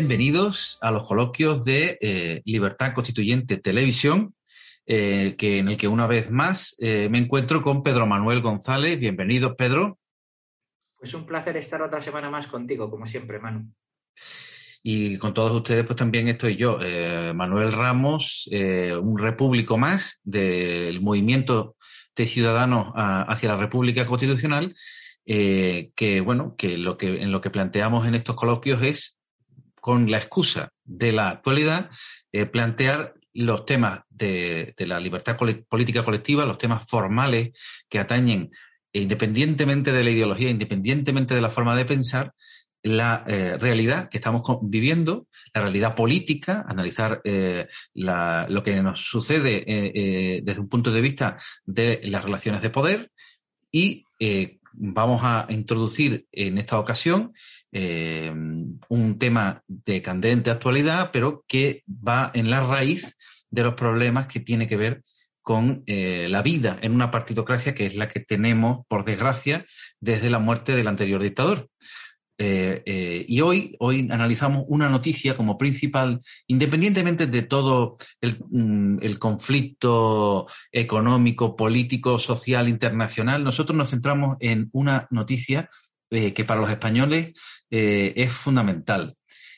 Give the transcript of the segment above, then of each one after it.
Bienvenidos a los coloquios de eh, Libertad Constituyente Televisión, eh, que, en el que una vez más eh, me encuentro con Pedro Manuel González. Bienvenido, Pedro. Pues un placer estar otra semana más contigo, como siempre, Manu. Y con todos ustedes, pues también estoy yo, Manuel Ramos, un repúblico más del movimiento de ciudadanos hacia la República Constitucional, que bueno, que lo que en lo que planteamos en estos coloquios es con la excusa de la actualidad, eh, plantear los temas de, la libertad política colectiva, los temas formales que atañen, e independientemente de la ideología, independientemente de la forma de pensar, la eh, realidad que estamos viviendo, la realidad política, analizar eh, lo que nos sucede desde un punto de vista de las relaciones de poder y vamos a introducir en esta ocasión eh, un tema de candente actualidad, pero que va en la raíz de los problemas que tiene que ver con eh, la vida en una partidocracia que es la que tenemos, por desgracia, desde la muerte del anterior dictador. Eh, y hoy, hoy analizamos una noticia como principal, independientemente de todo el, mm, conflicto económico, político, social, internacional, nosotros nos centramos en una noticia que para los españoles eh, es fundamental.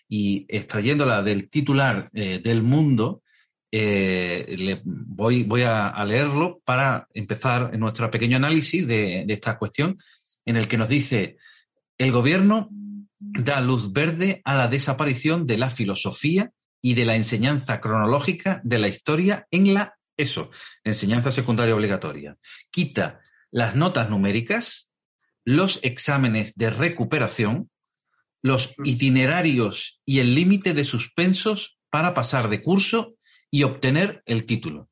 Y extrayéndola del titular eh, del mundo, le voy, voy a, leerlo para empezar nuestro pequeño análisis de, de esta cuestión, en el que nos dice, el gobierno da luz verde a la desaparición de la filosofía y de la enseñanza cronológica de la historia en la ESO, enseñanza secundaria obligatoria. Quita las notas numéricas los exámenes de recuperación, los itinerarios y el límite de suspensos para pasar de curso y obtener el título.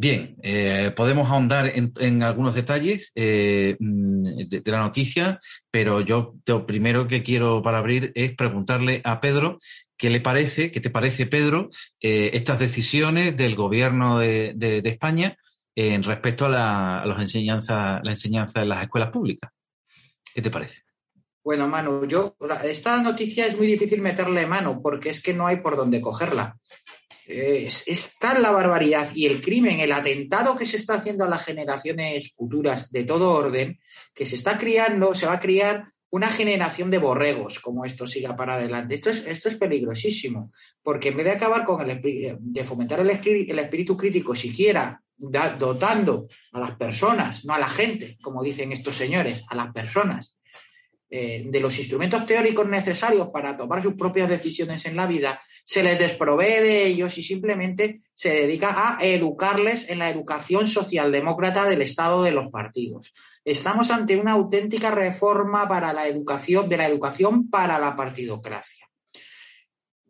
Bien, eh, podemos ahondar en, algunos detalles eh, mm, de, la noticia, pero yo lo primero que quiero para abrir es preguntarle a Pedro qué le parece, qué te parece, Pedro, eh, estas decisiones del gobierno de, España en respecto a, la, a los enseñanza, la enseñanza en las escuelas públicas. ¿Qué te parece? Bueno, Manu, yo esta noticia es muy difícil meterle mano porque es que no hay por dónde cogerla. Es, tal la barbaridad y el crimen, el atentado que se está haciendo a las generaciones futuras de todo orden, que se está criando, se va a criar una generación de borregos, como esto siga para adelante. Esto es, esto es peligrosísimo, porque en vez de acabar con el de fomentar el, el espíritu crítico siquiera dotando a las personas, no a la gente, como dicen estos señores, a las personas, eh, de los instrumentos teóricos necesarios para tomar sus propias decisiones en la vida, se les desprovee de ellos y simplemente se dedica a educarles en la educación socialdemócrata del Estado de los partidos. Estamos ante una auténtica reforma para la educación, de la educación para la partidocracia.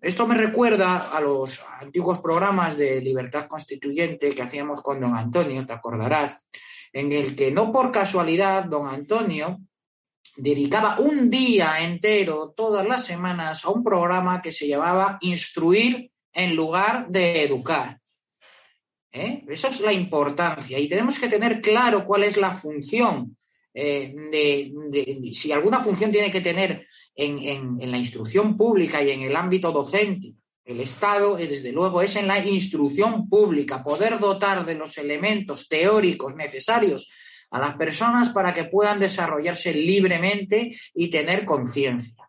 Esto me recuerda a los antiguos programas de libertad constituyente que hacíamos con don Antonio, te acordarás, en el que no por casualidad don Antonio dedicaba un día entero, todas las semanas, a un programa que se llamaba Instruir en lugar de educar. ¿Eh? Esa es la importancia y tenemos que tener claro cuál es la función eh, de, si alguna función tiene que tener en, la instrucción pública y en el ámbito docente, el Estado, eh, desde luego, es en la instrucción pública, poder dotar de los elementos teóricos necesarios a las personas para que puedan desarrollarse libremente y tener conciencia.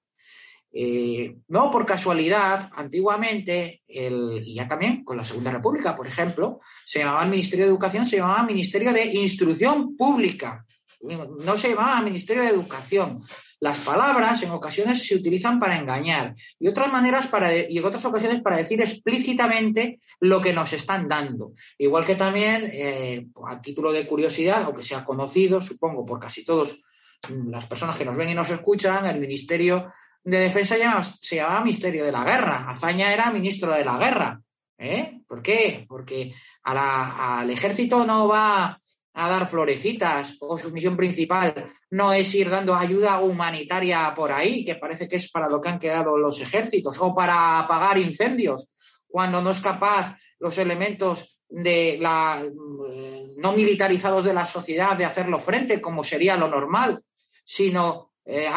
Eh, no por casualidad, antiguamente, el, y ya también con la Segunda República, por ejemplo, se llamaba el Ministerio de Educación, se llamaba Ministerio de Instrucción Pública, no se llamaba Ministerio de Educación. Las palabras en ocasiones se utilizan para engañar y otras maneras para y en otras ocasiones para decir explícitamente lo que nos están dando. Igual que también, eh, a título de curiosidad, aunque sea conocido, supongo, por casi todos mm, las personas que nos ven y nos escuchan, el Ministerio de Defensa se llamaba Ministerio de la Guerra. Azaña era ministro de la Guerra. ¿Eh? ¿Por qué? Porque al ejército no va a dar florecitas o su misión principal no es ir dando ayuda humanitaria por ahí, que parece que es para lo que han quedado los ejércitos, o para apagar incendios, cuando no es capaz los elementos de la mm, no militarizados de la sociedad de hacerlo frente, como sería lo normal, sino eh,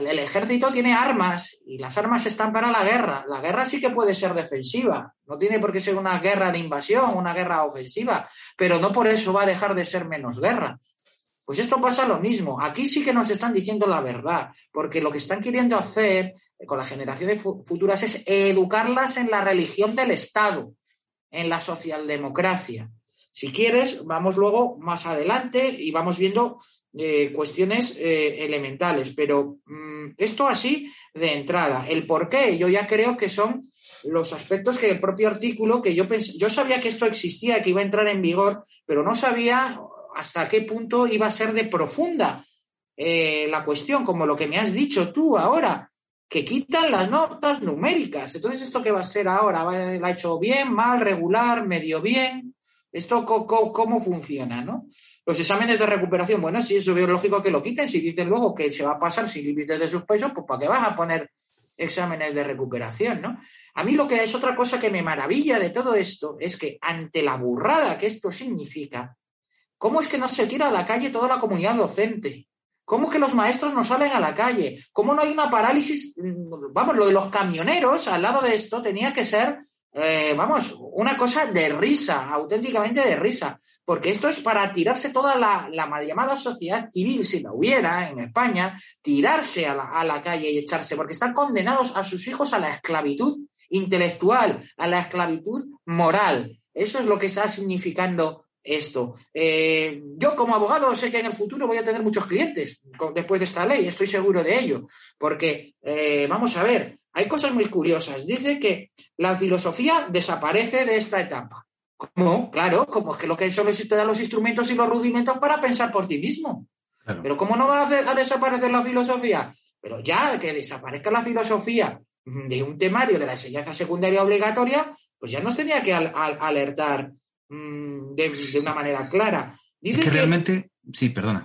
el ejército tiene armas y las armas están para la guerra. La guerra sí que puede ser defensiva, no tiene por qué ser una guerra de invasión, una guerra ofensiva, pero no por eso va a dejar de ser menos guerra. Pues esto pasa lo mismo. Aquí sí que nos están diciendo la verdad, porque lo que están queriendo hacer con las generaciones futuras es educarlas en la religión del Estado, en la socialdemocracia. Si quieres, vamos luego más adelante y vamos viendo eh, cuestiones eh, elementales, pero mm, esto así de entrada. El por qué, yo ya creo que son los aspectos que el propio artículo, que yo pensé, yo sabía que esto existía, que iba a entrar en vigor, pero no sabía hasta qué punto iba a ser de profunda eh, la cuestión, como lo que me has dicho tú ahora, que quitan las notas numéricas. Entonces, ¿esto qué va a ser ahora? ¿La ha hecho bien, mal, regular, medio bien? ¿Esto cómo, funciona, no? Los exámenes de recuperación, bueno, sí, es biológico que lo quiten. Si dicen luego que se va a pasar sin límites de suspenso, pues ¿para qué vas a poner exámenes de recuperación, no? A mí lo que es otra cosa que me maravilla de todo esto es que ante la burrada que esto significa, ¿cómo es que no se tira a la calle toda la comunidad docente? ¿Cómo es que los maestros no salen a la calle? ¿Cómo no hay una parálisis? Vamos, lo de los camioneros al lado de esto tenía que ser eh, vamos, una cosa de risa, auténticamente de risa, porque esto es para tirarse toda la, mal llamada sociedad civil, si la hubiera en España, tirarse a la, a la calle y echarse, porque están condenados a sus hijos a la esclavitud intelectual, a la esclavitud moral. Eso es lo que está significando esto. Eh, yo como abogado sé que en el futuro voy a tener muchos clientes después de esta ley, estoy seguro de ello, porque eh, vamos a ver, hay cosas muy curiosas. Dice que la filosofía desaparece de esta etapa. ¿Cómo? Claro, como es que lo que solo te da los instrumentos y los rudimentos para pensar por ti mismo. Pero ¿cómo no va a, desaparecer la filosofía? Pero ya que desaparezca la filosofía de un temario de la enseñanza secundaria obligatoria, pues ya nos tenía que alertar mm, de, una manera clara. Dice que, realmente Sí, perdona.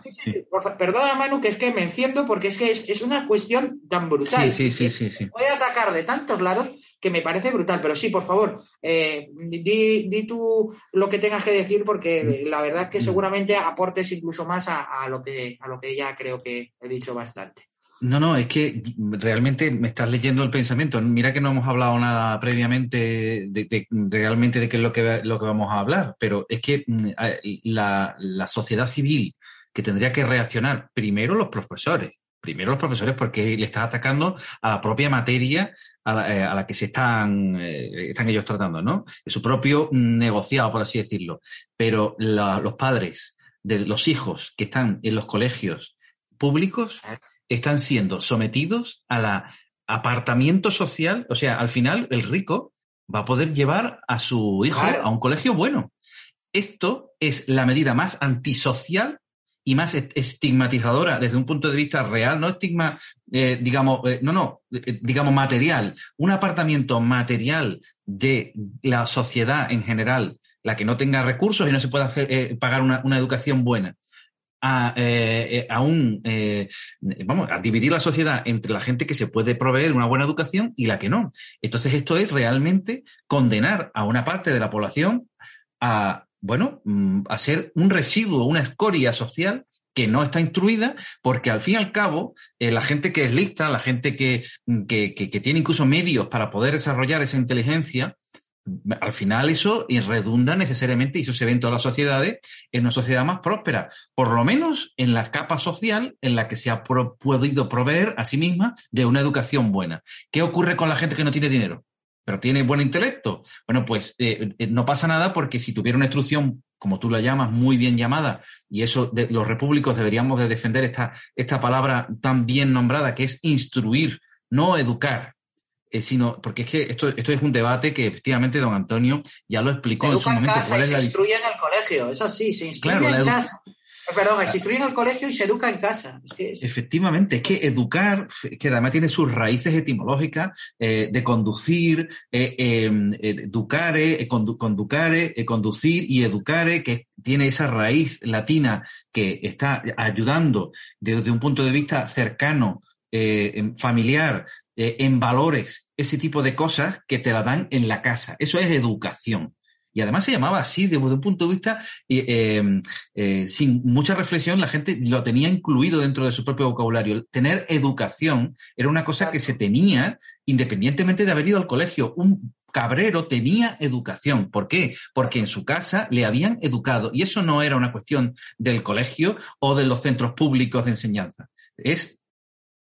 Perdona, Manu, que es que me enciendo porque es que es, una cuestión tan brutal. Sí, sí, sí, sí, Voy a atacar de tantos lados que me parece brutal. Pero sí, por favor, eh, di, tú lo que tengas que decir porque la verdad que mm. seguramente aportes incluso más a, lo que, a lo que ya creo que he dicho bastante. No, no, es que realmente me estás leyendo el pensamiento. Mira que no hemos hablado nada previamente de, realmente de qué es lo que, lo que vamos a hablar, pero es que mm, la, sociedad civil que tendría que reaccionar primero los profesores, primero los profesores porque le están atacando a la propia materia a la, eh, que se están, eh, están ellos tratando, ¿no? Su propio negociado, por así decirlo. Pero los padres de los hijos que están en los colegios públicos están siendo sometidos a la apartamiento social, o sea, al final el rico va a poder llevar a su hijo a un colegio bueno. Esto es la medida más antisocial y más estigmatizadora desde un punto de vista real, no estigma, eh, digamos, eh, no, no, eh, digamos material, un apartamiento material de la sociedad en general, la que no tenga recursos y no se pueda hacer, pagar una educación buena, a, eh, eh, un, eh, vamos, a dividir la sociedad entre la gente que se puede proveer una buena educación y la que no. Entonces esto es realmente condenar a una parte de la población a, bueno, mm, a ser un residuo, una escoria social que no está instruida, porque al fin y al cabo, la gente que es lista, la gente que, que, que, tiene incluso medios para poder desarrollar esa inteligencia, al final eso redunda necesariamente, y eso se ve en todas las sociedades, en una sociedad más próspera, por lo menos en la capa social en la que se ha podido proveer a sí misma de una educación buena. ¿Qué ocurre con la gente que no tiene dinero? pero tiene buen intelecto. Bueno, pues eh, eh, no pasa nada porque si tuviera una instrucción, como tú la llamas, muy bien llamada, y eso de, los repúblicos deberíamos de defender esta, esta palabra tan bien nombrada, que es instruir, no educar. Eh, sino porque es que esto, esto es un debate que efectivamente don Antonio ya lo explicó en su momento. Casa se instruye en el colegio, eso sí, se instruye en casa. Perdón, se instruye en el colegio y se educa en casa. Efectivamente, es que educar, que además tiene sus raíces etimológicas eh, de conducir, eh, em, educare, conducare, conducir y educare, que tiene esa raíz latina que está ayudando desde un punto de vista cercano eh, familiar, eh, en valores, ese tipo de cosas que te la dan en la casa. Eso es educación. Y además se llamaba así, desde un punto de vista, em, eh, sin mucha reflexión, la gente lo tenía incluido dentro de su propio vocabulario. Tener educación era una cosa que se tenía independientemente de haber ido al colegio. Un cabrero tenía educación. ¿Por qué? Porque en su casa le habían educado. Y eso no era una cuestión del colegio o de los centros públicos de enseñanza. Es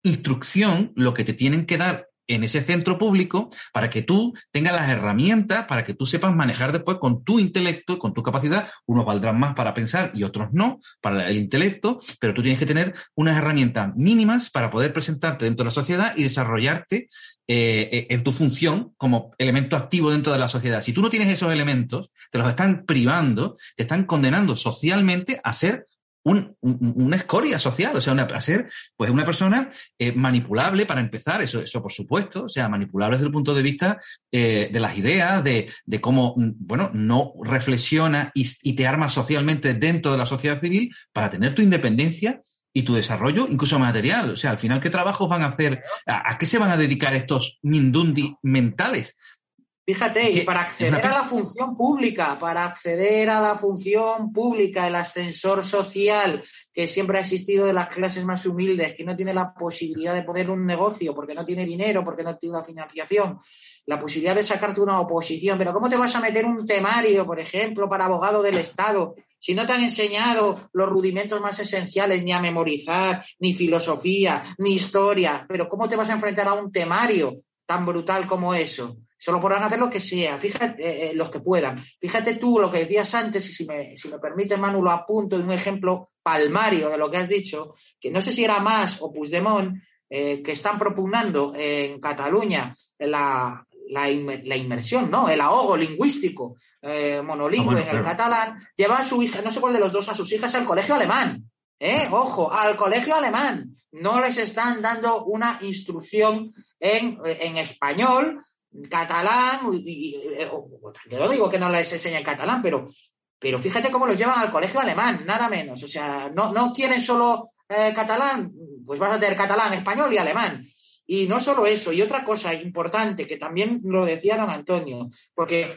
instrucción lo que te tienen que dar en ese centro público para que tú tengas las herramientas, para que tú sepas manejar después con tu intelecto, con tu capacidad. Unos valdrán más para pensar y otros no, para el intelecto, pero tú tienes que tener unas herramientas mínimas para poder presentarte dentro de la sociedad y desarrollarte eh, eh, en tu función como elemento activo dentro de la sociedad. Si tú no tienes esos elementos, te los están privando, te están condenando socialmente a ser una escoria social, o sea, una, ser pues una persona eh, manipulable para empezar, eso, eso por supuesto, o sea, manipulable desde el punto de vista eh, de las ideas, de, cómo, mm, bueno, no reflexiona y, te arma socialmente dentro de la sociedad civil para tener tu independencia y tu desarrollo, incluso material. O sea, al final, ¿qué trabajos van a hacer? ¿A, a qué se van a dedicar estos mindundi mentales? Fíjate, y para acceder a la función pública, para acceder a la función pública, el ascensor social que siempre ha existido de las clases más humildes, que no tiene la posibilidad de poner un negocio porque no tiene dinero, porque no tiene la financiación, la posibilidad de sacarte una oposición, pero ¿cómo te vas a meter un temario, por ejemplo, para abogado del Estado, si no te han enseñado los rudimentos más esenciales, ni a memorizar, ni filosofía, ni historia, pero ¿cómo te vas a enfrentar a un temario tan brutal como eso? Solo podrán hacer lo que sea, fíjate, eh, eh, los que puedan. Fíjate tú lo que decías antes, y si me, si me permite, Manu, lo apunto de un ejemplo palmario de lo que has dicho, que no sé si era más o Puigdemont, eh, que están propugnando en Cataluña la, la, inmersión, ¿no? El ahogo lingüístico monolingüe ah, en el catalán, lleva a su hija, no sé cuál de los dos, a sus hijas al colegio alemán. ¿Eh? Ojo, al colegio alemán. No les están dando una instrucción en, en español catalán, y, eh, lo digo que no les enseña en catalán, pero, pero fíjate cómo los llevan al colegio alemán, nada menos. O sea, no, no quieren solo eh, catalán, pues vas a tener catalán, español y alemán. Y no solo eso, y otra cosa importante que también lo decía don Antonio, porque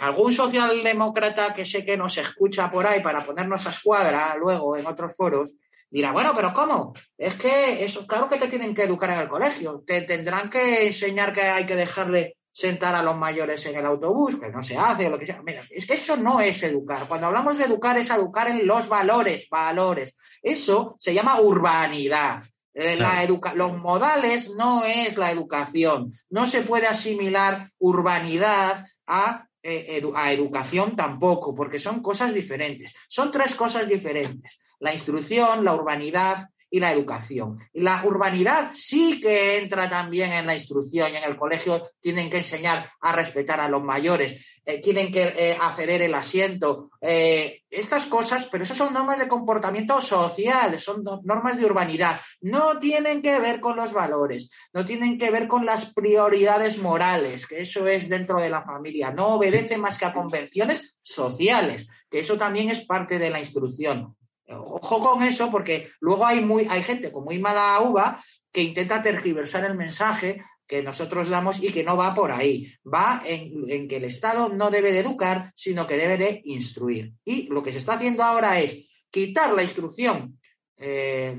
algún socialdemócrata que sé que nos escucha por ahí para ponernos a escuadra luego en otros foros, dirá, bueno, pero ¿cómo? Es que eso, claro que te tienen que educar en el colegio, te tendrán que enseñar que hay que dejarle sentar a los mayores en el autobús, que no se hace o lo que sea. Mira, es que eso no es educar. Cuando hablamos de educar es educar en los valores, valores. Eso se llama urbanidad. Eh, la los modales no es la educación. No se puede asimilar urbanidad a, eh, a educación tampoco, porque son cosas diferentes. Son tres cosas diferentes. La instrucción, la urbanidad y la educación. La urbanidad sí que entra también en la instrucción y en el colegio tienen que enseñar a respetar a los mayores, eh, tienen que eh, acceder el asiento, eh, estas cosas, pero eso son normas de comportamiento social, son normas de urbanidad, no tienen que ver con los valores, no tienen que ver con las prioridades morales, que eso es dentro de la familia, no obedece más que a convenciones sociales, que eso también es parte de la instrucción. Ojo con eso, porque luego hay, muy, hay gente con muy mala uva que intenta tergiversar el mensaje que nosotros damos y que no va por ahí. Va en, que el Estado no debe de educar, sino que debe de instruir. Y lo que se está haciendo ahora es quitar la instrucción eh,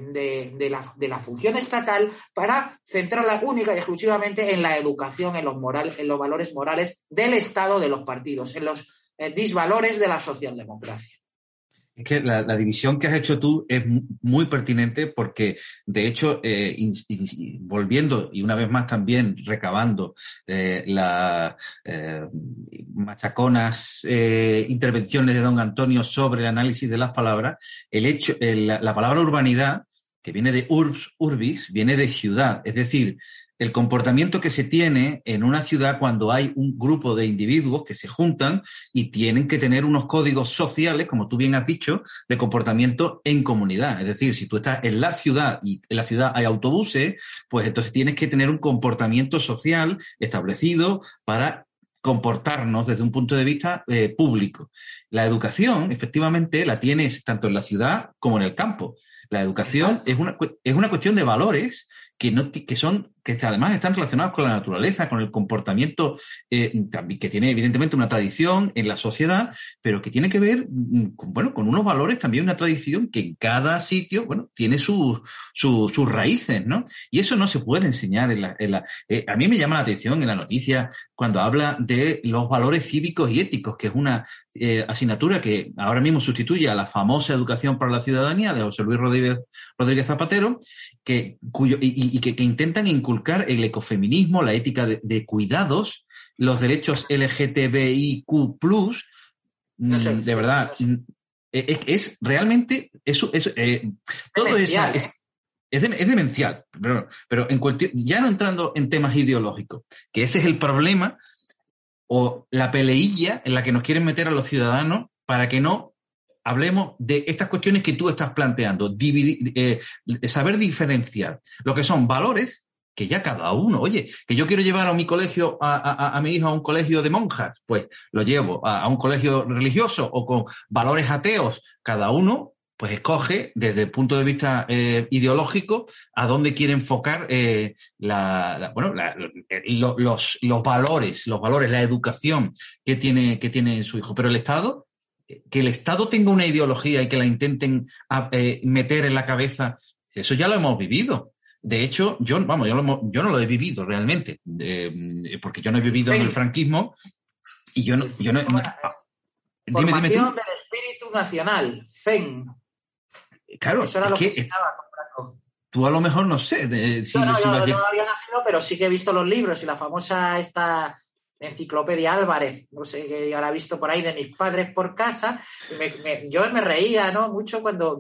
de, la, función estatal para centrarla única y exclusivamente en la educación, en los, en los valores morales del Estado, de los partidos, en los eh, disvalores de la socialdemocracia. Es que la, división que has hecho tú es muy pertinente porque, de hecho, eh, volviendo y una vez más también recabando eh, las eh, machaconas intervenciones de don Antonio sobre el análisis de las palabras, el hecho, la palabra urbanidad, que viene de urbs, urbis, viene de ciudad. Es decir, el comportamiento que se tiene en una ciudad cuando hay un grupo de individuos que se juntan y tienen que tener unos códigos sociales, como tú bien has dicho, de comportamiento en comunidad. Es decir, si tú estás en la ciudad y en la ciudad hay autobuses, pues entonces tienes que tener un comportamiento social establecido para comportarnos desde un punto de vista eh, público. La educación, efectivamente, la tienes tanto en la ciudad como en el campo. La educación es una, es una cuestión de valores que, no, que son que además están relacionados con la naturaleza, con el comportamiento eh, que tiene evidentemente una tradición en la sociedad, pero que tiene que ver mm, con, bueno, con unos valores también, una tradición que en cada sitio, bueno, tiene sus sus raíces, ¿no? Y eso no se puede enseñar en la... En la eh, a mí me llama la atención en la noticia cuando habla de los valores cívicos y éticos, que es una eh, asignatura que ahora mismo sustituye a la famosa educación para la ciudadanía de José Luis Rodríguez, Rodríguez Zapatero, que, cuyo, y, que, que intentan inculcar el ecofeminismo, la ética de, cuidados, los derechos LGTBIQ, mm, de verdad, mm, e, e, es, realmente eso, es, eh, todo eso es, es, demencial, pero, pero en ya no entrando en temas ideológicos, que ese es el problema o la peleilla en la que nos quieren meter a los ciudadanos para que no hablemos de estas cuestiones que tú estás planteando, eh, saber diferenciar lo que son valores que ya cada uno, oye, que yo quiero llevar a mi colegio, a, mi hijo a un colegio de monjas, pues lo llevo a, un colegio religioso o con valores ateos, cada uno pues escoge desde el punto de vista eh, ideológico a dónde quiere enfocar eh, la, bueno, los, los valores, los valores, la educación que tiene, que tiene su hijo. Pero el Estado, que el Estado tenga una ideología y que la intenten eh, meter en la cabeza, eso ya lo hemos vivido. De hecho, yo, vamos, yo, no lo he vivido realmente, porque yo no he vivido en el franquismo y yo no... Yo no, ah, Formación del espíritu nacional, FEN. Claro, Eso era lo que, Tú a lo mejor no sé. si, no, yo, no había nacido, pero sí que he visto los libros y la famosa esta Enciclopedia Álvarez, no sé, la he visto por ahí de mis padres por casa, yo me reía, ¿no? Mucho cuando,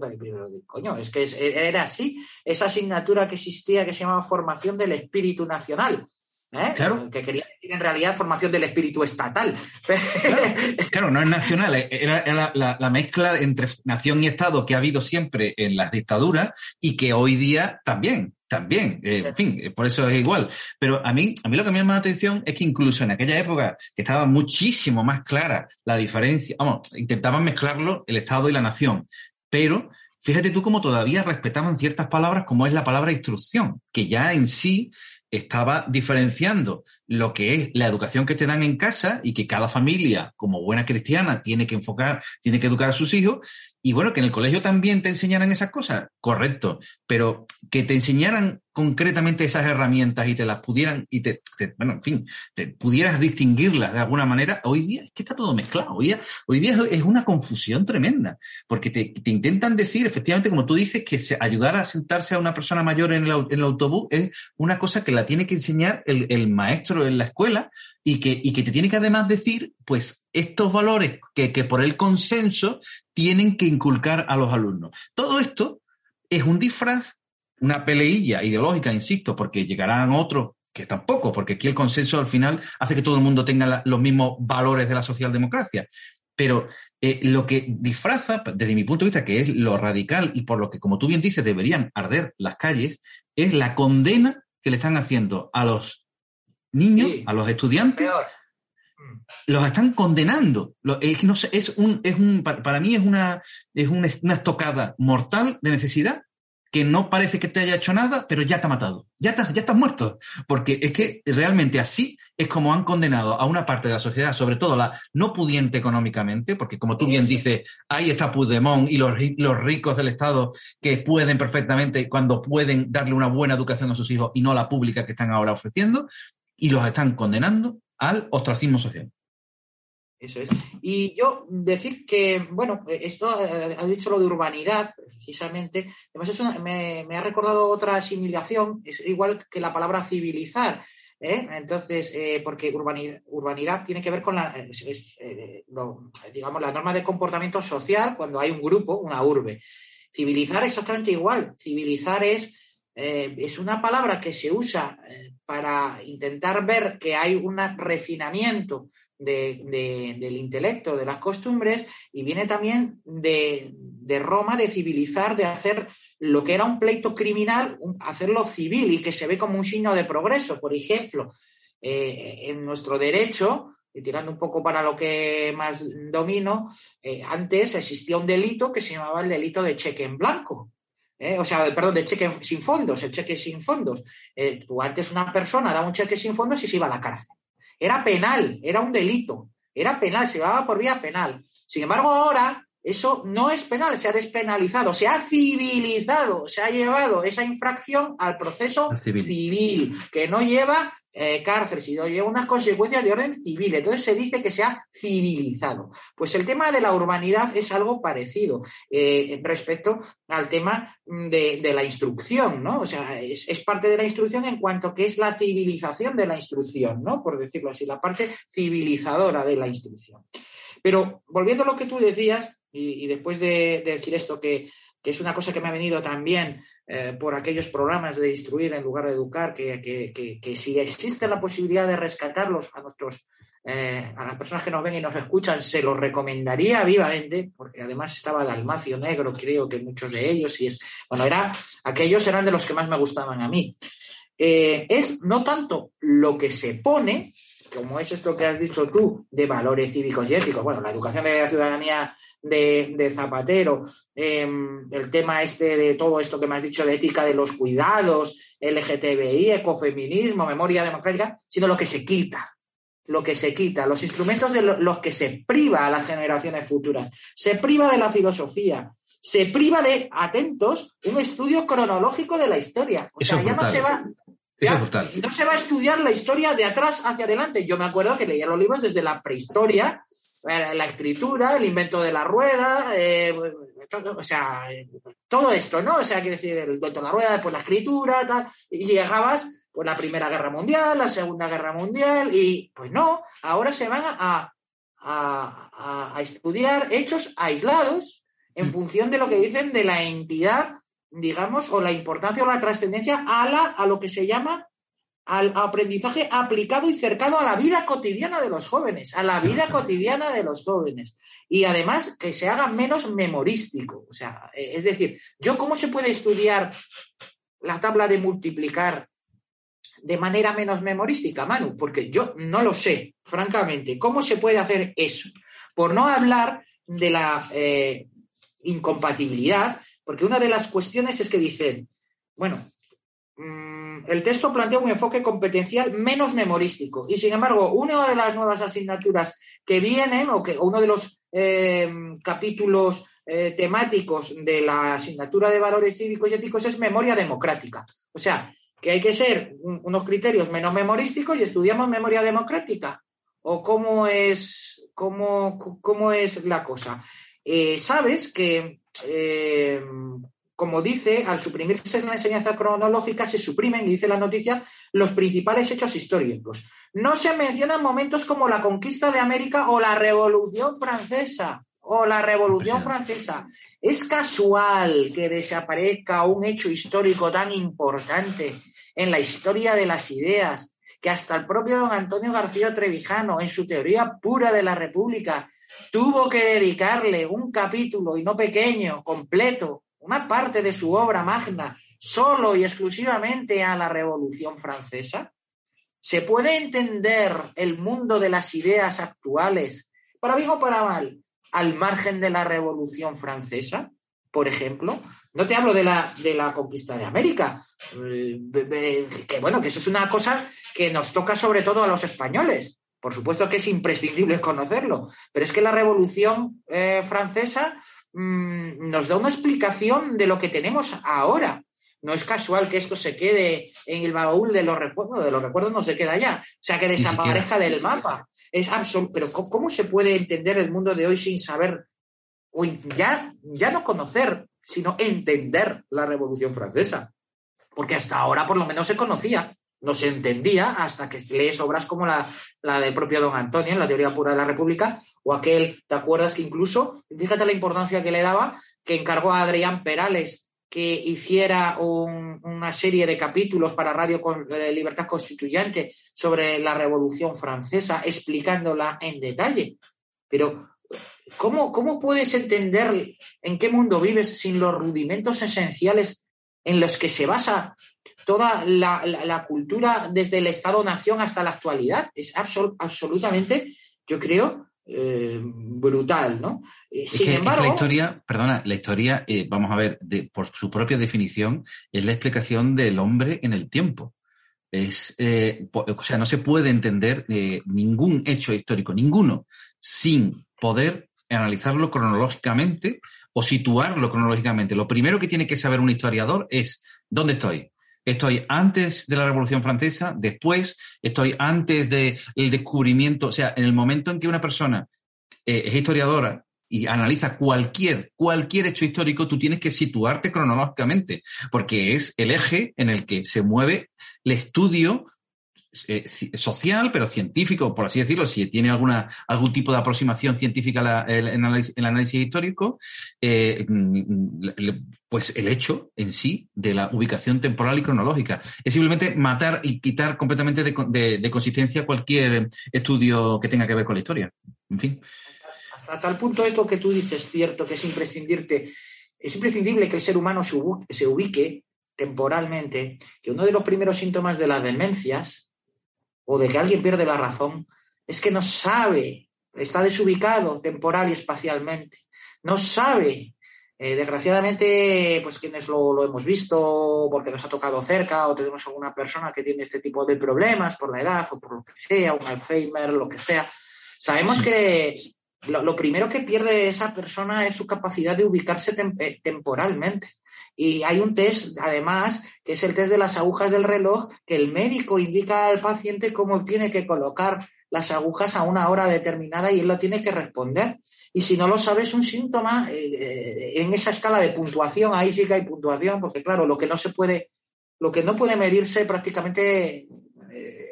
coño, es que era así, esa asignatura que existía que se llamaba Formación del Espíritu Nacional. ¿eh? Claro. Que quería decir en realidad formación del espíritu estatal. Claro, no es nacional, era, la, mezcla entre nación y Estado que ha habido siempre en las dictaduras y que hoy día también también, eh, en fin, eh, por eso es igual. Pero a mí, a mí lo que me llama la atención es que incluso en aquella época que estaba muchísimo más clara la diferencia, vamos, intentaban mezclarlo el Estado y la nación, pero fíjate tú cómo todavía respetaban ciertas palabras como es la palabra instrucción, que ya en sí estaba diferenciando lo que es la educación que te dan en casa y que cada familia, como buena cristiana, tiene que enfocar, tiene que educar a sus hijos, y bueno, que en el colegio también te enseñaran esas cosas, correcto, pero que te enseñaran concretamente esas herramientas y te las pudieran, y te, bueno, en fin, te pudieras distinguirlas de alguna manera, hoy día es que está todo mezclado, hoy día, hoy día es una confusión tremenda, porque te, intentan decir, efectivamente, como tú dices, que ayudar a sentarse a una persona mayor en el, autobús es una cosa que la tiene que enseñar el, el maestro en la escuela y que, y que te tiene que además decir, pues, estos valores que, que por el consenso tienen que inculcar a los alumnos. Todo esto es un disfraz, una peleilla ideológica, insisto, porque llegarán otros que tampoco, porque aquí el consenso al final hace que todo el mundo tenga los mismos valores de la socialdemocracia. Pero eh, lo que disfraza, desde mi punto de vista, que es lo radical y por lo que, como tú bien dices, deberían arder las calles, es la condena que le están haciendo a los niños, a los estudiantes, los están condenando. Es, no es un, es un, para mí es una, es una, estocada mortal de necesidad que no parece que te haya hecho nada, pero ya te ha matado. Ya estás, ya estás muerto. Porque es que realmente así es como han condenado a una parte de la sociedad, sobre todo la no pudiente económicamente, porque como tú bien dices, ahí está Puigdemont y los, los ricos del Estado que pueden perfectamente, cuando pueden darle una buena educación a sus hijos y no la pública que están ahora ofreciendo, y los están condenando al ostracismo social. Eso es. Y yo decir que, bueno, esto eh, ha dicho lo de urbanidad, precisamente. Además, eso me, ha recordado otra asimilación, es igual que la palabra civilizar. ¿eh? Entonces, eh, porque urbanidad, tiene que ver con la, digamos, la norma de comportamiento social cuando hay un grupo, una urbe. Civilizar exactamente igual. Civilizar es, es una palabra que se usa para intentar ver que hay un refinamiento del intelecto, de las costumbres, y viene también de, Roma de civilizar, de hacer lo que era un pleito criminal, hacerlo civil y que se ve como un signo de progreso. Por ejemplo, eh, en nuestro derecho, y tirando un poco para lo que más domino, eh, antes existía un delito que se llamaba el delito de cheque en blanco. ¿Eh? o sea, perdón, de cheque sin fondos, el cheque sin fondos. tú antes una persona daba un cheque sin fondos y se iba a la cárcel. Era penal, era un delito, era penal, se llevaba por vía penal. Sin embargo, ahora eso no es penal, se ha despenalizado, se ha civilizado, se ha llevado esa infracción al proceso civil, que no lleva eh, cárcel, sino lleva unas consecuencias de orden civil. Entonces se dice que se ha civilizado. Pues el tema de la urbanidad es algo parecido eh, respecto al tema de, la instrucción, ¿no? O sea, es, es, parte de la instrucción en cuanto que es la civilización de la instrucción, ¿no? Por decirlo así, la parte civilizadora de la instrucción. Pero volviendo a lo que tú decías, y, después de, decir esto, que, es una cosa que me ha venido también eh, por aquellos programas de instruir en lugar de educar, que, si existe la posibilidad de rescatarlos a nuestros eh, a las personas que nos ven y nos escuchan, se los recomendaría vivamente, porque además estaba Dalmacio Negro, creo que muchos de ellos, y es, bueno, era, aquellos eran de los que más me gustaban a mí. Eh, es no tanto lo que se pone, como es esto que has dicho tú, de valores cívicos y éticos, bueno, la educación de la ciudadanía de, Zapatero, em, el tema este de todo esto que me has dicho de ética de los cuidados, LGTBI, ecofeminismo, memoria democrática, sino lo que se quita, lo que se quita, los instrumentos de los que se priva a las generaciones futuras, se priva de la filosofía, se priva de, atentos, un estudio cronológico de la historia. O sea, ya no se va, no se va a estudiar la historia de atrás hacia adelante. Yo me acuerdo que leía los libros desde la prehistoria la escritura, el invento de la rueda, eh, o sea, todo esto, ¿no? O sea, quiere decir, el invento de la rueda, después la escritura, tal, y llegabas pues la Primera Guerra Mundial, la Segunda Guerra Mundial, y pues no, ahora se van a, a, a estudiar hechos aislados en mm. función de lo que dicen de la entidad, digamos, o la importancia o la trascendencia a, la, a lo que se llama al aprendizaje aplicado y cercano a la vida cotidiana de los jóvenes, a la vida cotidiana de los jóvenes. Y además que se haga menos memorístico. O sea, eh, es decir, yo cómo se puede estudiar la tabla de multiplicar de manera menos memorística, Manu, porque yo no lo sé, francamente, ¿cómo se puede hacer eso? Por no hablar de la eh, incompatibilidad, porque una de las cuestiones es que dicen, bueno, Mm, el texto plantea un enfoque competencial menos memorístico. Y sin embargo, una de las nuevas asignaturas que vienen, o que uno de los eh, capítulos eh, temáticos de la asignatura de valores cívicos y éticos es memoria democrática. O sea, que hay que ser unos criterios menos memorísticos y estudiamos memoria democrática. ¿O cómo es, cómo, cómo es la cosa? Eh, Sabes que como dice, al suprimirse la enseñanza cronológica, se suprimen, dice la noticia, los principales hechos históricos. No se mencionan momentos como la conquista de América o la Revolución Francesa. O la Revolución Francesa. Es casual que desaparezca un hecho histórico tan importante en la historia de las ideas, que hasta el propio don Antonio García Trevijano, en su teoría pura de la República, tuvo que dedicarle un capítulo, y no pequeño, completo, una parte de su obra magna solo y exclusivamente a la Revolución Francesa? ¿Se puede entender el mundo de las ideas actuales, para bien o para mal, al margen de la Revolución Francesa? por ejemplo. No te hablo de la, de la conquista de América, eh, que bueno, que eso es una cosa que nos toca sobre todo a los españoles. Por supuesto que es imprescindible conocerlo, pero es que la Revolución eh, Francesa mm, nos da una explicación de lo que tenemos ahora. No es casual que esto se quede en el baúl de los recuerdos, de los recuerdos no se queda ya, o sea, que desaparezca del mapa. Es absoluto. Pero ¿cómo se puede entender el mundo de hoy sin saber o ya, ya no conocer, sino entender la Revolución Francesa. Porque hasta ahora por lo menos se conocía, no se entendía hasta que lees obras como la, la del propio Don Antonio, en la teoría pura de la República, o aquel, ¿te acuerdas que incluso, fíjate la importancia que le daba, que encargó a Adrián Perales que hiciera una serie de capítulos para Radio eh, Libertad Constituyente sobre la Revolución Francesa, explicándola en detalle. Pero ¿Cómo, ¿Cómo puedes entender en qué mundo vives sin los rudimentos esenciales en los que se basa toda la, cultura desde el Estado-Nación hasta la actualidad? Es absolutamente, yo creo, eh, brutal, ¿no? Eh, sin embargo, la historia, perdona, la historia, eh, vamos a ver, por su propia definición, es la explicación del hombre en el tiempo. Es, o sea, no se puede entender ningún hecho histórico, ninguno, sin poder analizarlo cronológicamente o situarlo cronológicamente. Lo primero que tiene que saber un historiador es dónde estoy. Estoy antes de la Revolución Francesa, después, estoy antes del descubrimiento, o sea, en el momento en que una persona eh, es historiadora y analiza cualquier, cualquier hecho histórico, tú tienes que situarte cronológicamente, porque es el eje en el que se mueve el estudio eh, social, pero científico, por así decirlo, si tiene alguna, algún tipo de aproximación científica en el, análisis, histórico, eh, pues el hecho en sí de la ubicación temporal y cronológica. Es simplemente matar y quitar completamente de, consistencia cualquier estudio que tenga que ver con la historia. En fin. Hasta tal punto esto que tú dices, cierto, que es imprescindible, es imprescindible que el ser humano se ubique temporalmente, que uno de los primeros síntomas de las demencias o de que alguien pierde la razón es que no sabe, está desubicado temporal y espacialmente, no sabe. Eh, desgraciadamente, pues quienes lo, hemos visto porque nos ha tocado cerca o tenemos alguna persona que tiene este tipo de problemas por la edad o por lo que sea, un Alzheimer, lo que sea, sabemos que lo, primero que pierde esa persona es su capacidad de ubicarse eh, temporalmente. Y hay un test, además, que es el test de las agujas del reloj, que el médico indica al paciente cómo tiene que colocar las agujas a una hora determinada y él lo tiene que responder. Y si no lo sabe, es un síntoma eh, eh, en esa escala de puntuación, ahí sí que hay puntuación, porque claro, lo que no se puede, lo que no puede medirse prácticamente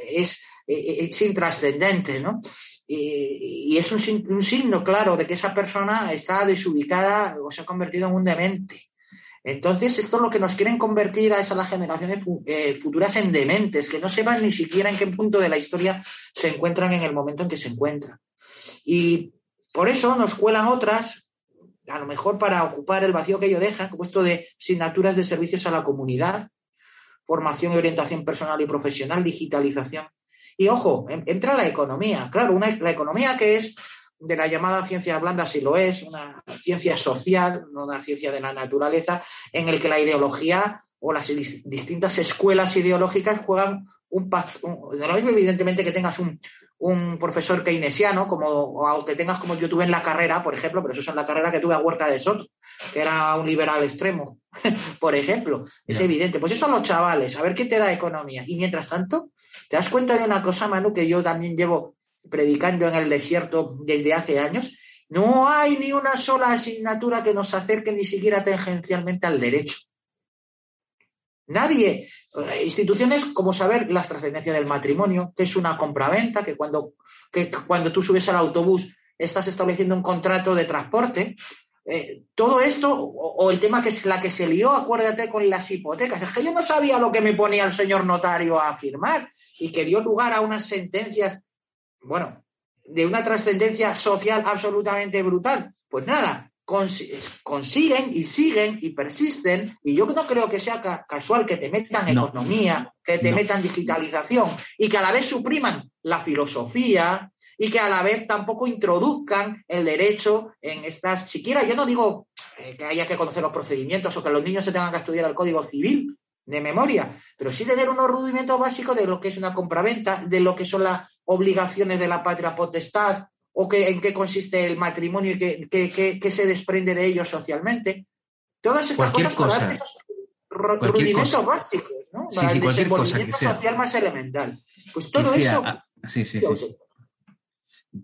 es, es intrascendente, ¿no? y, es un, un, signo claro de que esa persona está desubicada o se ha convertido en un demente. Entonces, esto es lo que nos quieren convertir a esas generaciones eh, futuras en dementes, que no sepan ni siquiera en qué punto de la historia se encuentran en el momento en que se encuentran. Y por eso nos cuelan otras, a lo mejor para ocupar el vacío que ellos dejan, como esto de asignaturas de servicios a la comunidad, formación y orientación personal y profesional, digitalización. Y ojo, entra la economía. Claro, una, la economía que es de la llamada ciencia blanda, si lo es, una ciencia social, no una ciencia de la naturaleza, en el que la ideología o las distintas escuelas ideológicas juegan un, un lo mismo evidentemente que tengas un, un profesor keynesiano, como, o que tengas como yo tuve en la carrera, por ejemplo, pero eso es en la carrera que tuve a Huerta de Soto, que era un liberal extremo, por ejemplo. Es evidente. Pues eso son los chavales, a ver qué te da economía. Y mientras tanto, te das cuenta de una cosa, Manu, que yo también llevo predicando en el desierto desde hace años, no hay ni una sola asignatura que nos acerque ni siquiera tangencialmente al derecho. Nadie, eh, instituciones como saber la trascendencia del matrimonio, que es una compraventa, que cuando, que cuando tú subes al autobús estás estableciendo un contrato de transporte, eh, todo esto, o, el tema que es la que se lió, acuérdate, con las hipotecas. Es que yo no sabía lo que me ponía el señor notario a firmar y que dio lugar a unas sentencias bueno, de una trascendencia social absolutamente brutal. Pues nada, consiguen y siguen y persisten, y yo no creo que sea casual que te metan economía, que te metan digitalización y que a la vez supriman la filosofía y que a la vez tampoco introduzcan el derecho en estas, siquiera yo no digo eh, que haya que conocer los procedimientos o que los niños se tengan que estudiar el código civil de memoria, pero sí tener unos rudimentos básicos de lo que es una compraventa, de lo que son las obligaciones de la patria potestad o que, en qué consiste el matrimonio y qué, se desprende de ello socialmente. Todas estas cosas cosa. esos rudimentos básicos, ¿no? Sí, sí, cosa que sea. social más elemental. Pues todo eso. Ah, sí, sí, sí.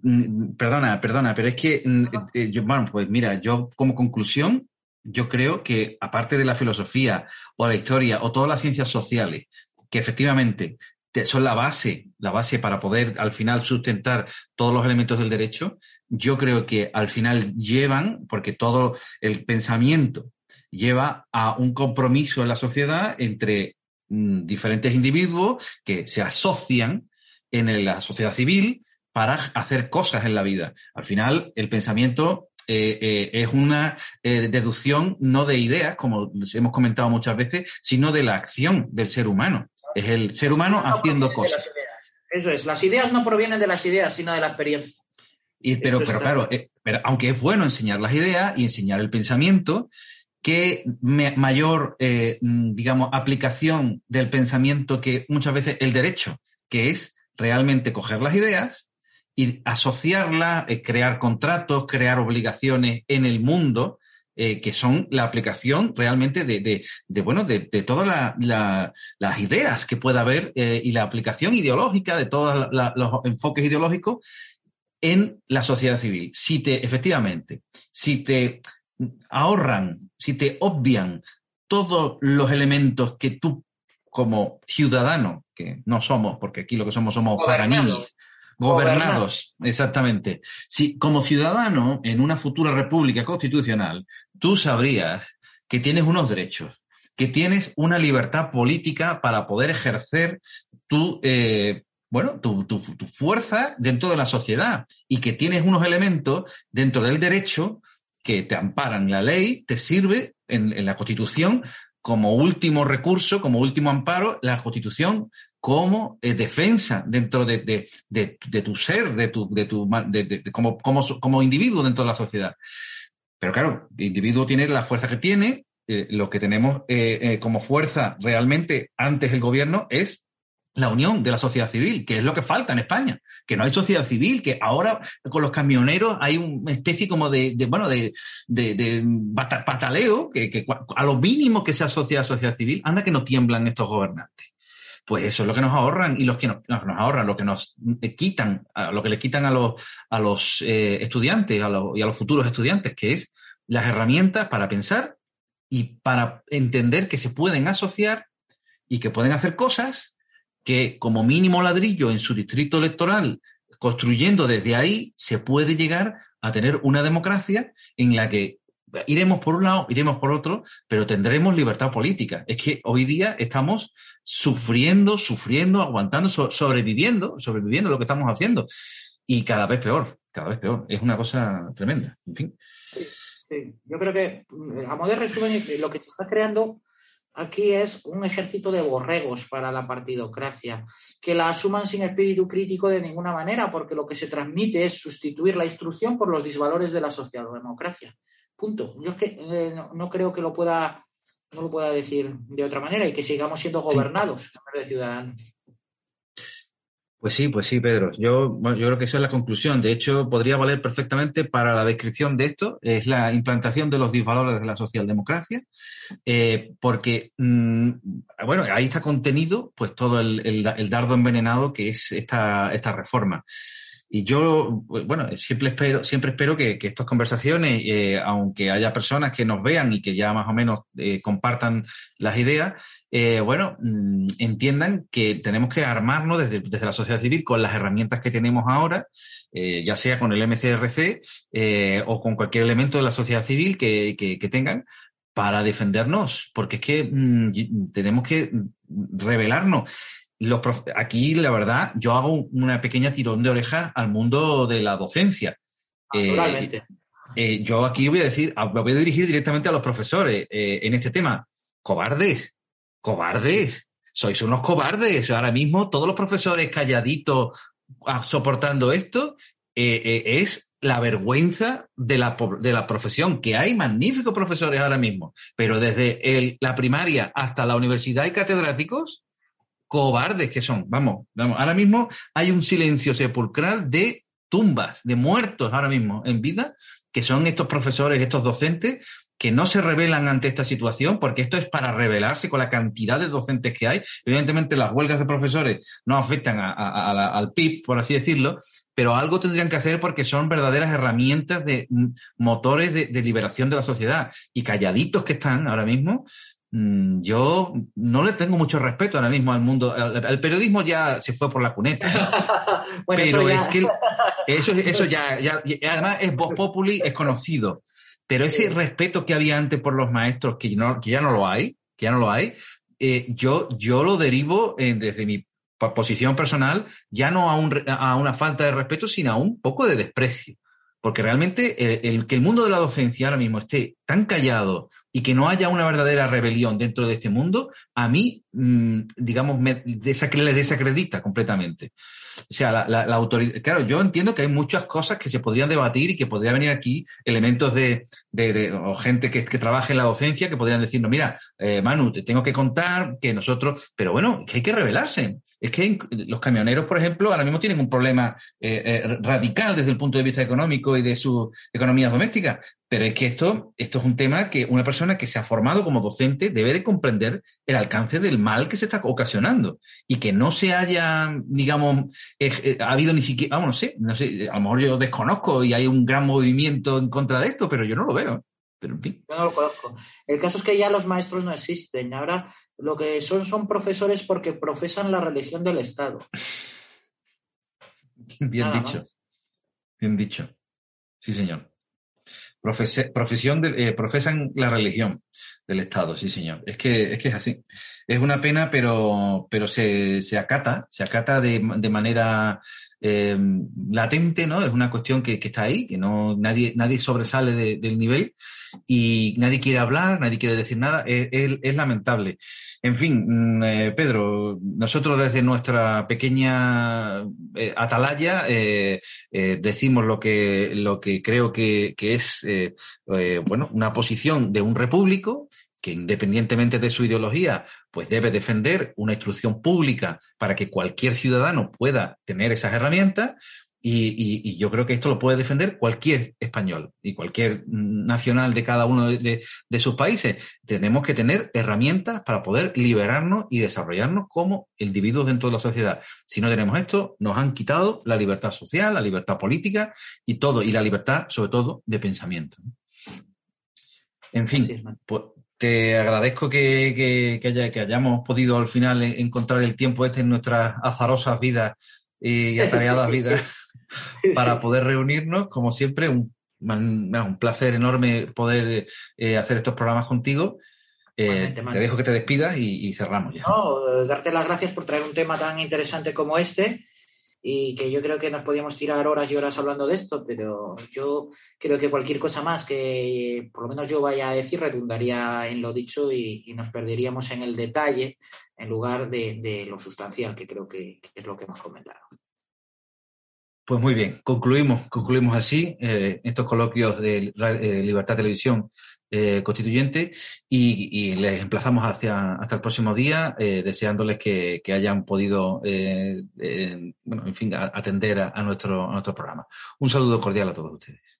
Mm, perdona, perdona, pero es que, mm, eh, yo, bueno, pues mira, yo como conclusión, yo creo que aparte de la filosofía o la historia o todas las ciencias sociales, que efectivamente son la base, la base para poder al final sustentar todos los elementos del derecho, yo creo que al final llevan, porque todo el pensamiento lleva a un compromiso en la sociedad entre mm, diferentes individuos que se asocian en la sociedad civil para hacer cosas en la vida. Al final, el pensamiento eh, eh, es una eh, deducción no de ideas, como hemos comentado muchas veces, sino de la acción del ser humano. Es el ser humano haciendo cosas. Eso es, las ideas no provienen de las ideas, sino de la experiencia. Y, pero, pero claro, pero, aunque es bueno enseñar las ideas y enseñar el pensamiento, qué mayor, digamos, aplicación del pensamiento que muchas veces el derecho, que es realmente coger las ideas y asociarla, eh, crear contratos, crear obligaciones en el mundo, eh, que son la aplicación realmente de, bueno, de, todas las ideas que pueda haber eh, y la aplicación ideológica de todos los enfoques ideológicos en la sociedad civil. Si te, efectivamente, si te ahorran, si te obvian todos los elementos que tú como ciudadano, que no somos, porque aquí lo que somos somos paganinis, Gobernados, exactamente. Si como ciudadano en una futura república constitucional, tú sabrías que tienes unos derechos, que tienes una libertad política para poder ejercer tu, eh, bueno, tu, tu, fuerza dentro de la sociedad y que tienes unos elementos dentro del derecho que te amparan. La ley te sirve en, en la Constitución como último recurso, como último amparo, la Constitución como eh, defensa dentro de, tu ser, de tu, de tu, como, como, individuo dentro de la sociedad. Pero claro, el individuo tiene la fuerza que tiene, eh, lo que tenemos eh, como fuerza realmente antes el gobierno es la unión de la sociedad civil, que es lo que falta en España, que no hay sociedad civil, que ahora con los camioneros hay una especie como de, bueno, de, de, pataleo, que, que, a lo mínimo que se asocia a la sociedad civil, anda que no tiemblan estos gobernantes pues eso es lo que nos ahorran y los que nos, ahorran, lo que nos quitan, lo que le quitan a los, a los eh, estudiantes y a los futuros estudiantes, que es las herramientas para pensar y para entender que se pueden asociar y que pueden hacer cosas que como mínimo ladrillo en su distrito electoral, construyendo desde ahí, se puede llegar a tener una democracia en la que iremos por un lado, iremos por otro, pero tendremos libertad política. Es que hoy día estamos sufriendo, sufriendo, aguantando, sobreviviendo, sobreviviendo lo que estamos haciendo. Y cada vez peor, cada vez peor. Es una cosa tremenda. En fin. Yo creo que, a modo de resumen, lo que se está creando aquí es un ejército de borregos para la partidocracia, que la asuman sin espíritu crítico de ninguna manera, porque lo que se transmite es sustituir la instrucción por los disvalores de la socialdemocracia. Punto. Yo es que eh, no, creo que lo pueda, no lo pueda decir de otra manera y que sigamos siendo gobernados en de ciudadanos. Pues sí, pues sí, Pedro. Yo, yo creo que esa es la conclusión. De hecho, podría valer perfectamente para la descripción de esto. Es la implantación de los disvalores de la socialdemocracia, eh, porque, mm, bueno, ahí está contenido pues todo el, el, dardo envenenado que es esta, esta reforma. Y yo, bueno, siempre espero, siempre espero que, estas conversaciones, eh, aunque haya personas que nos vean y que ya más o menos eh, compartan las ideas, eh, bueno, mm, entiendan que tenemos que armarnos desde, desde, la sociedad civil con las herramientas que tenemos ahora, ya sea con el MCRC o con cualquier elemento de la sociedad civil que, que, tengan, para defendernos, porque es que mm, tenemos que revelarnos los aquí, la verdad, yo hago una pequeña tirón de orejas al mundo de la docencia. Eh, eh, yo aquí voy a decir, me voy a dirigir directamente a los profesores eh, en este tema. Cobardes, cobardes, sois unos cobardes. Ahora mismo todos los profesores calladitos ah, soportando esto es la vergüenza de la, de la profesión, que hay magníficos profesores ahora mismo, pero desde el, la primaria hasta la universidad hay catedráticos cobardes que son. Vamos, vamos, ahora mismo hay un silencio sepulcral de tumbas, de muertos ahora mismo en vida, que son estos profesores, estos docentes, que no se rebelan ante esta situación, porque esto es para rebelarse con la cantidad de docentes que hay. Evidentemente, las huelgas de profesores no afectan al PIB, por así decirlo, pero algo tendrían que hacer porque son verdaderas herramientas de mm, motores de, liberación de la sociedad. Y calladitos que están ahora mismo, yo no le tengo mucho respeto ahora mismo al mundo. El, periodismo ya se fue por la cuneta. pero es que eso, eso ya, ya, además es voz populi, es conocido. Pero ese respeto que había antes por los maestros, que, no, que ya no lo hay, que ya no lo hay, eh, yo, yo lo derivo eh, desde mi posición personal ya no a, un, a, una falta de respeto, sino a un poco de desprecio. Porque realmente el, que el mundo de la docencia ahora mismo esté tan callado y que no haya una verdadera rebelión dentro de este mundo, a mí, mm, digamos, me desacredita completamente. O sea, la, autoridad. Claro, yo entiendo que hay muchas cosas que se podrían debatir y que podría venir aquí elementos de, de, gente que, que trabaje en la docencia que podrían decirnos, mira, eh, Manu, te tengo que contar que nosotros. Pero bueno, que hay que revelarse. Es que los camioneros, por ejemplo, ahora mismo tienen un problema eh, eh, radical desde el punto de vista económico y de su economía doméstica. Pero es que esto, esto es un tema que una persona que se ha formado como docente debe de comprender el alcance del mal que se está ocasionando y que no se haya, digamos, eh, ha habido ni siquiera, vamos, no sé, no sé, a lo mejor yo desconozco y hay un gran movimiento en contra de esto, pero yo no lo veo. Pero en fin. Yo no lo conozco. El caso es que ya los maestros no existen. Ahora lo que son son profesores porque profesan la religión del Estado. Bien dicho. Bien dicho. Sí, señor. profesión de, eh, profesan la religión del Estado, sí, señor. Es que es, que es así. Es una pena, pero, pero se, se acata, se acata de, de manera eh, latente, ¿no? Es una cuestión que, que, está ahí, que no nadie, nadie sobresale del nivel y nadie quiere hablar, nadie quiere decir nada. Es, es, lamentable. En fin, mm, eh, Pedro, nosotros desde nuestra pequeña eh, atalaya decimos lo que, lo que creo que, que es bueno, una posición de un repúblico que independientemente de su ideología, pues debe defender una instrucción pública para que cualquier ciudadano pueda tener esas herramientas. Y, yo creo que esto lo puede defender cualquier español y cualquier nacional de cada uno de, sus países. Tenemos que tener herramientas para poder liberarnos y desarrollarnos como individuos dentro de la sociedad. Si no tenemos esto, nos han quitado la libertad social, la libertad política y todo, y la libertad, sobre todo, de pensamiento. En fin, pues, te agradezco que, haya, que hayamos podido al final encontrar el tiempo este en nuestras azarosas vidas y atareadas vidas para poder reunirnos. Como siempre, un, un placer enorme poder eh, hacer estos programas contigo. Eh, te dejo que te despidas y, y, cerramos ya. No, darte las gracias por traer un tema tan interesante como este y que yo creo que nos podíamos tirar horas y horas hablando de esto, pero yo creo que cualquier cosa más que por lo menos yo vaya a decir redundaría en lo dicho y, nos perderíamos en el detalle en lugar de, lo sustancial, que creo que, es lo que hemos comentado. Pues muy bien, concluimos, concluimos así eh, estos coloquios de eh, Libertad Televisión eh, constituyente y, les emplazamos hacia, hasta el próximo día, eh, deseándoles que, hayan podido, eh, bueno, en fin, atender a, nuestro, a nuestro programa. Un saludo cordial a todos ustedes.